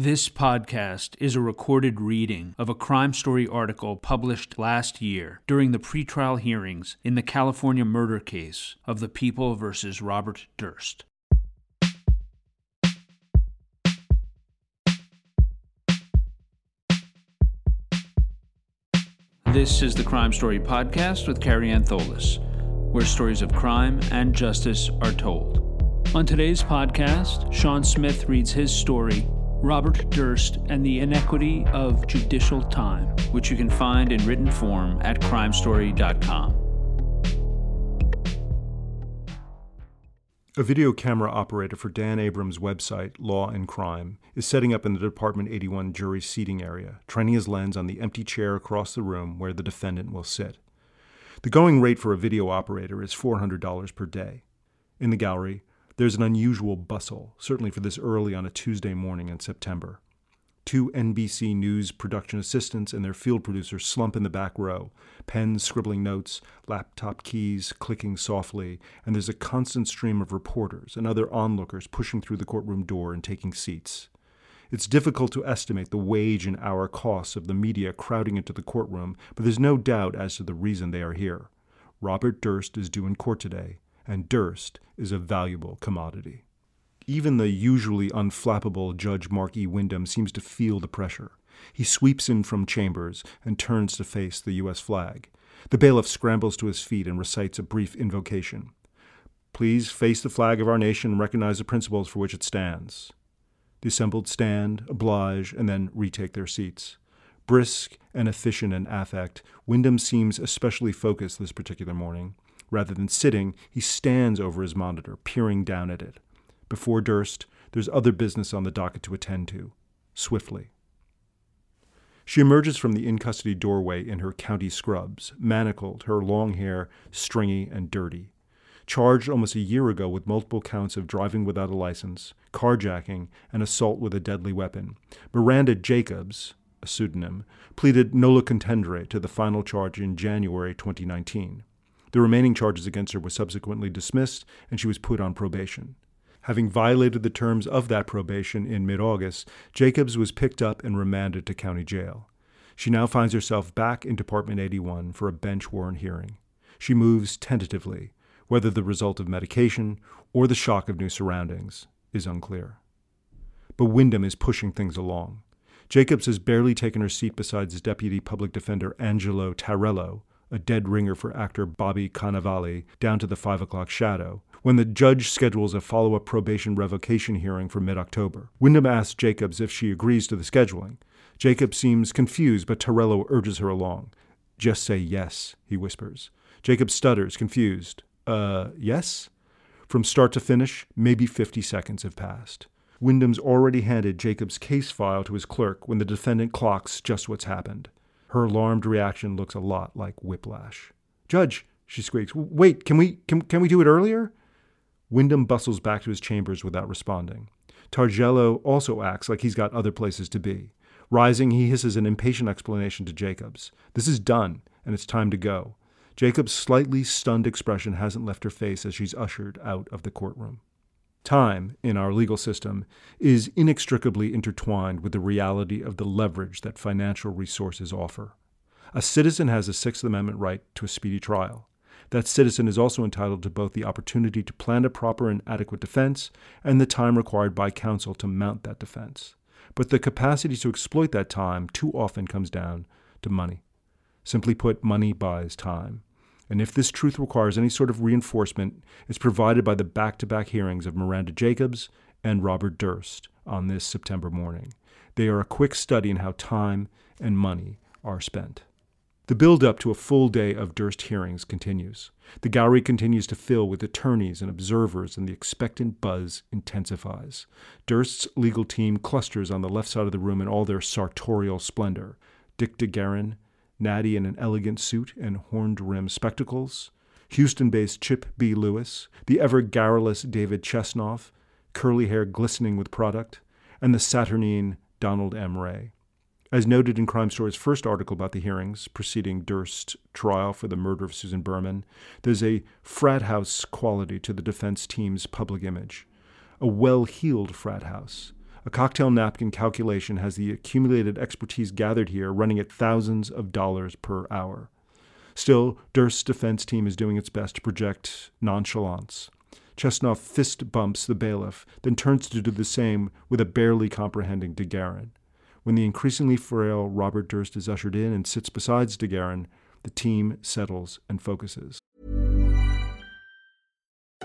This podcast is a recorded reading of a crime story article published last year during the pretrial hearings in the California murder case of the People versus Robert Durst. This is the Crime Story Podcast with Kary Antholis, where stories of crime and justice are told. On today's podcast, Sean Smith reads his story, Robert Durst and the Inequity of Judicial Time, which you can find in written form at crimestory.com. A video camera operator for Dan Abrams' website, Law and Crime, is setting up in the Department 81 jury seating area, training his lens on the empty chair across the room where the defendant will sit. The going rate for a video operator is $400 per day. In the gallery, there's an unusual bustle, certainly for this early on a Tuesday morning in September. Two NBC News production assistants and their field producer slump in the back row, pens scribbling notes, laptop keys clicking softly, and there's a constant stream of reporters and other onlookers pushing through the courtroom door and taking seats. It's difficult to estimate the wage and hour costs of the media crowding into the courtroom, but there's no doubt as to the reason they are here. Robert Durst is due in court today, and Durst is a valuable commodity. Even the usually unflappable Judge Mark E. Windham seems to feel the pressure. He sweeps in from chambers and turns to face the U.S. flag. The bailiff scrambles to his feet and recites a brief invocation. Please face the flag of our nation and recognize the principles for which it stands. The assembled stand, oblige, and then retake their seats. Brisk and efficient in affect, Windham seems especially focused this particular morning. Rather than sitting, he stands over his monitor, peering down at it. Before Durst, there's other business on the docket to attend to, swiftly. She emerges from the in custody doorway in her county scrubs, manacled, her long hair stringy and dirty. Charged almost a year ago with multiple counts of driving without a license, carjacking, and assault with a deadly weapon, Miranda Jacobs, a pseudonym, pleaded nolo contendere to the final charge in January 2019. The remaining charges against her were subsequently dismissed, and she was put on probation. Having violated the terms of that probation in mid August, Jacobs was picked up and remanded to county jail. She now finds herself back in Department 81 for a bench warrant hearing. She moves tentatively. Whether the result of medication or the shock of new surroundings is unclear. But Windham is pushing things along. Jacobs has barely taken her seat beside his deputy public defender Angelo Tarello, a dead ringer for actor Bobby Cannavale, down to the five o'clock shadow, when the judge schedules a follow up probation revocation hearing for mid October. Windham asks Jacobs if she agrees to the scheduling. Jacobs seems confused, but Torello urges her along. Just say yes, he whispers. Jacobs stutters, confused. Uh, yes? From start to finish, maybe 50 seconds have passed. Windham's already handed Jacob's case file to his clerk when the defendant clocks just what's happened. Her alarmed reaction looks a lot like whiplash. Judge, she squeaks, wait, can we, can, can we do it earlier? Windham bustles back to his chambers without responding. Targello also acts like he's got other places to be. Rising, he hisses an impatient explanation to Jacobs. This is done, and it's time to go. Jacob's slightly stunned expression hasn't left her face as she's ushered out of the courtroom. Time, in our legal system, is inextricably intertwined with the reality of the leverage that financial resources offer. A citizen has a Sixth Amendment right to a speedy trial. That citizen is also entitled to both the opportunity to plan a proper and adequate defense and the time required by counsel to mount that defense. But the capacity to exploit that time too often comes down to money. Simply put, money buys time. And if this truth requires any sort of reinforcement, it's provided by the back to back hearings of Miranda Jacobs and Robert Durst on this September morning. They are a quick study in how time and money are spent. The build up to a full day of Durst hearings continues. The gallery continues to fill with attorneys and observers, and the expectant buzz intensifies. Durst's legal team clusters on the left side of the room in all their sartorial splendor. Dick DeGuerin, natty in an elegant suit and horned rim spectacles, Houston based Chip B. Lewis, the ever garrulous David Chesnoff, curly hair glistening with product, and the saturnine Donald M. Re. As noted in Crime Story's first article about the hearings preceding Durst's trial for the murder of Susan Berman, there's a frat house quality to the defense team's public image. A well heeled frat house. A cocktail napkin calculation has the accumulated expertise gathered here running at thousands of dollars per hour. Still, Durst's defense team is doing its best to project nonchalance. Chesnoff fist bumps the bailiff, then turns to do the same with a barely comprehending DeGuerin. When the increasingly frail Robert Durst is ushered in and sits beside DeGuerin, the team settles and focuses.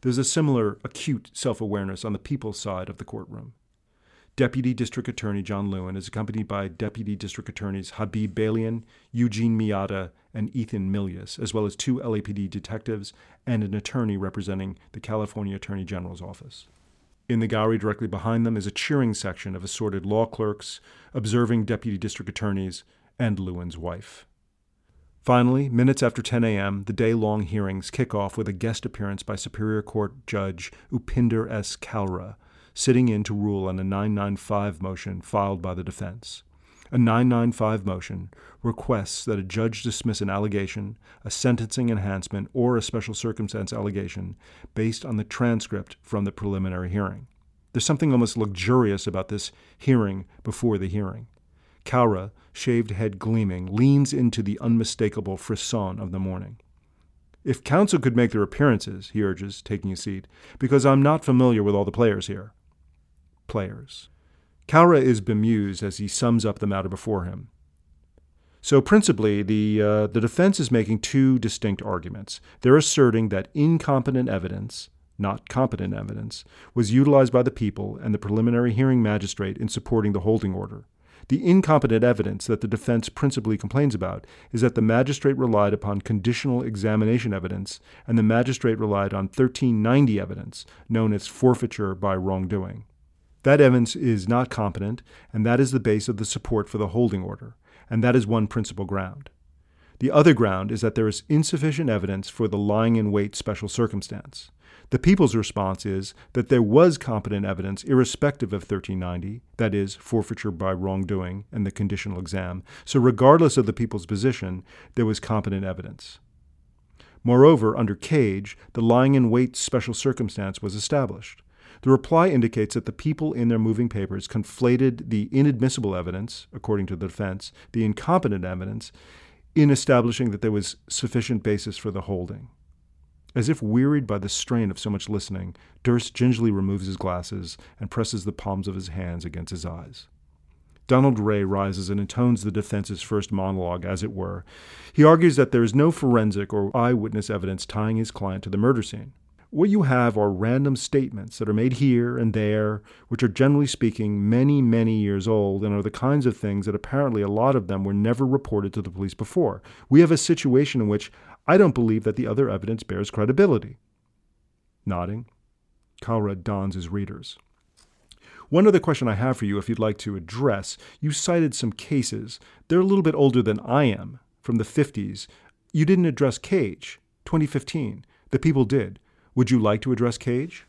There's a similar acute self awareness on the people's side of the courtroom. Deputy District Attorney John Lewin is accompanied by Deputy District Attorneys Habib Balian, Eugene Miyata, and Ethan Milius, as well as two LAPD detectives and an attorney representing the California Attorney General's office. In the gallery directly behind them is a cheering section of assorted law clerks, observing deputy district attorneys, and Lewin's wife. Finally, minutes after 10 a.m., the day long hearings kick off with a guest appearance by Superior Court Judge Upinder S. Kalra, sitting in to rule on a 995 motion filed by the defense. A 995 motion requests that a judge dismiss an allegation, a sentencing enhancement, or a special circumstance allegation based on the transcript from the preliminary hearing. There's something almost luxurious about this hearing before the hearing. Kalra, shaved head gleaming, leans into the unmistakable frisson of the morning. If counsel could make their appearances, he urges, taking a seat, because I'm not familiar with all the players here. Players. Kalra is bemused as he sums up the matter before him. So, principally, the, uh, the defense is making two distinct arguments. They're asserting that incompetent evidence, not competent evidence, was utilized by the people and the preliminary hearing magistrate in supporting the holding order. The incompetent evidence that the defense principally complains about is that the magistrate relied upon conditional examination evidence and the magistrate relied on 1390 evidence, known as forfeiture by wrongdoing. That evidence is not competent, and that is the base of the support for the holding order, and that is one principal ground. The other ground is that there is insufficient evidence for the lying in wait special circumstance. The people's response is that there was competent evidence irrespective of 1390, that is, forfeiture by wrongdoing and the conditional exam. So, regardless of the people's position, there was competent evidence. Moreover, under Cage, the lying in wait special circumstance was established. The reply indicates that the people in their moving papers conflated the inadmissible evidence, according to the defense, the incompetent evidence, in establishing that there was sufficient basis for the holding. As if wearied by the strain of so much listening, Durst gingerly removes his glasses and presses the palms of his hands against his eyes. Donald Re rises and intones the defense's first monologue, as it were. He argues that there is no forensic or eyewitness evidence tying his client to the murder scene. What you have are random statements that are made here and there, which are generally speaking many, many years old and are the kinds of things that apparently a lot of them were never reported to the police before. We have a situation in which I don't believe that the other evidence bears credibility. Nodding, Kalra dons his readers. One other question I have for you, if you'd like to address, you cited some cases. They're a little bit older than I am, from the 50s. You didn't address Cage, 2015. The people did. Would you like to address Cage?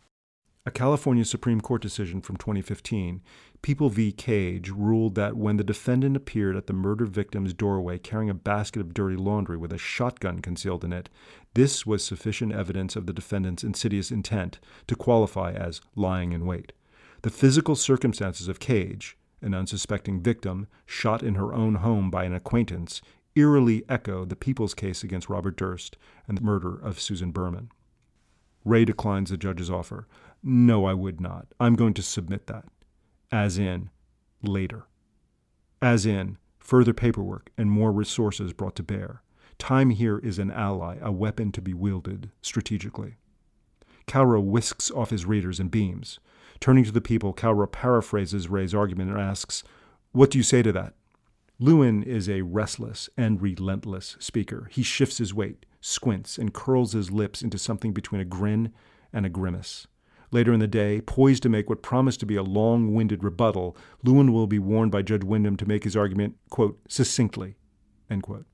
A California Supreme Court decision from 2015, People v. Cage, ruled that when the defendant appeared at the murder victim's doorway carrying a basket of dirty laundry with a shotgun concealed in it, this was sufficient evidence of the defendant's insidious intent to qualify as lying in wait. The physical circumstances of Cage, an unsuspecting victim shot in her own home by an acquaintance, eerily echo the people's case against Robert Durst and the murder of Susan Berman. Re declines the judge's offer. No, I would not. I'm going to submit that. As in, later. As in, further paperwork and more resources brought to bear. Time here is an ally, a weapon to be wielded strategically. Kalra whisks off his readers and beams. Turning to the people, Kalra paraphrases Re's argument and asks, What do you say to that? Lewin is a restless and relentless speaker. He shifts his weight, squints, and curls his lips into something between a grin and a grimace. Later in the day, poised to make what promised to be a long winded rebuttal, Lewin will be warned by Judge Windham to make his argument, quote, succinctly, end quote.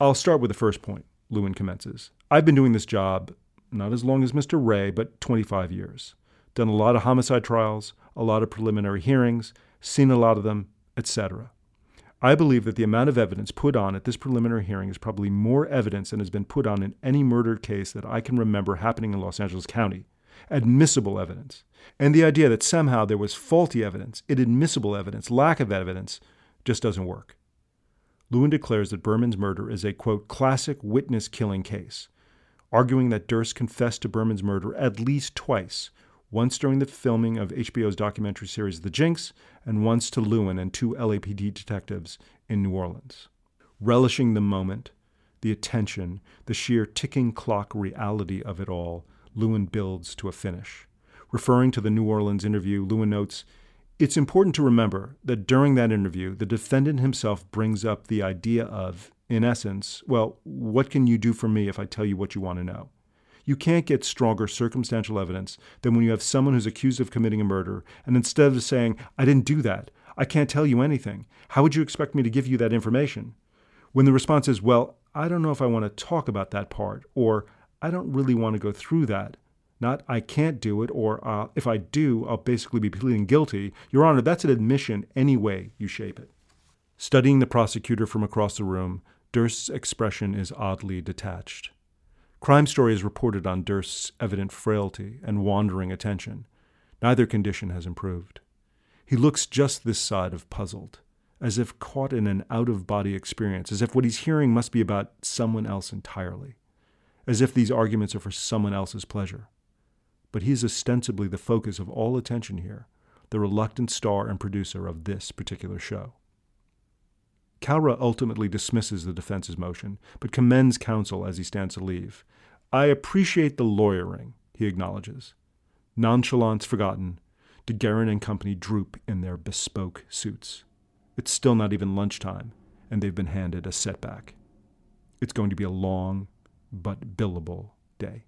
I'll start with the first point, Lewin commences. I've been doing this job not as long as Mr. Re, but 25 years. Done a lot of homicide trials, a lot of preliminary hearings, seen a lot of them, etc. I believe that the amount of evidence put on at this preliminary hearing is probably more evidence than has been put on in any murder case that I can remember happening in Los Angeles County. Admissible evidence. And the idea that somehow there was faulty evidence, inadmissible evidence, lack of evidence, just doesn't work. Lewin declares that Berman's murder is a, quote, classic witness killing case, arguing that Durst confessed to Berman's murder at least twice once during the filming of HBO's documentary series The Jinx, and once to Lewin and two LAPD detectives in New Orleans. Relishing the moment, the attention, the sheer ticking clock reality of it all, Lewin builds to a finish. Referring to the New Orleans interview, Lewin notes, It's important to remember that during that interview, the defendant himself brings up the idea of, in essence, well, what can you do for me if I tell you what you want to know? You can't get stronger circumstantial evidence than when you have someone who's accused of committing a murder, and instead of saying, I didn't do that, I can't tell you anything, how would you expect me to give you that information? When the response is, Well, I don't know if I want to talk about that part, or I don't really want to go through that, not I can't do it, or uh, if I do, I'll basically be pleading guilty. Your Honor, that's an admission any way you shape it. Studying the prosecutor from across the room, Durst's expression is oddly detached. Crime Story has reported on Durst's evident frailty and wandering attention. Neither condition has improved. He looks just this side of puzzled, as if caught in an out of body experience, as if what he's hearing must be about someone else entirely, as if these arguments are for someone else's pleasure. But he is ostensibly the focus of all attention here, the reluctant star and producer of this particular show. Kalra ultimately dismisses the defense's motion, but commends counsel as he stands to leave. I appreciate the lawyering, he acknowledges. Nonchalance forgotten, DeGuerin and company droop in their bespoke suits. It's still not even lunchtime, and they've been handed a setback. It's going to be a long but billable day.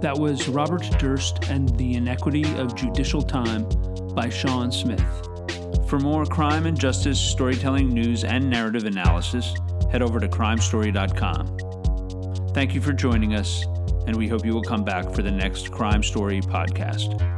That was Robert Durst and the Inequity of Judicial Time by Sean Smith. For more crime and justice storytelling news and narrative analysis, head over to crimestory.com. Thank you for joining us, and we hope you will come back for the next Crime Story podcast.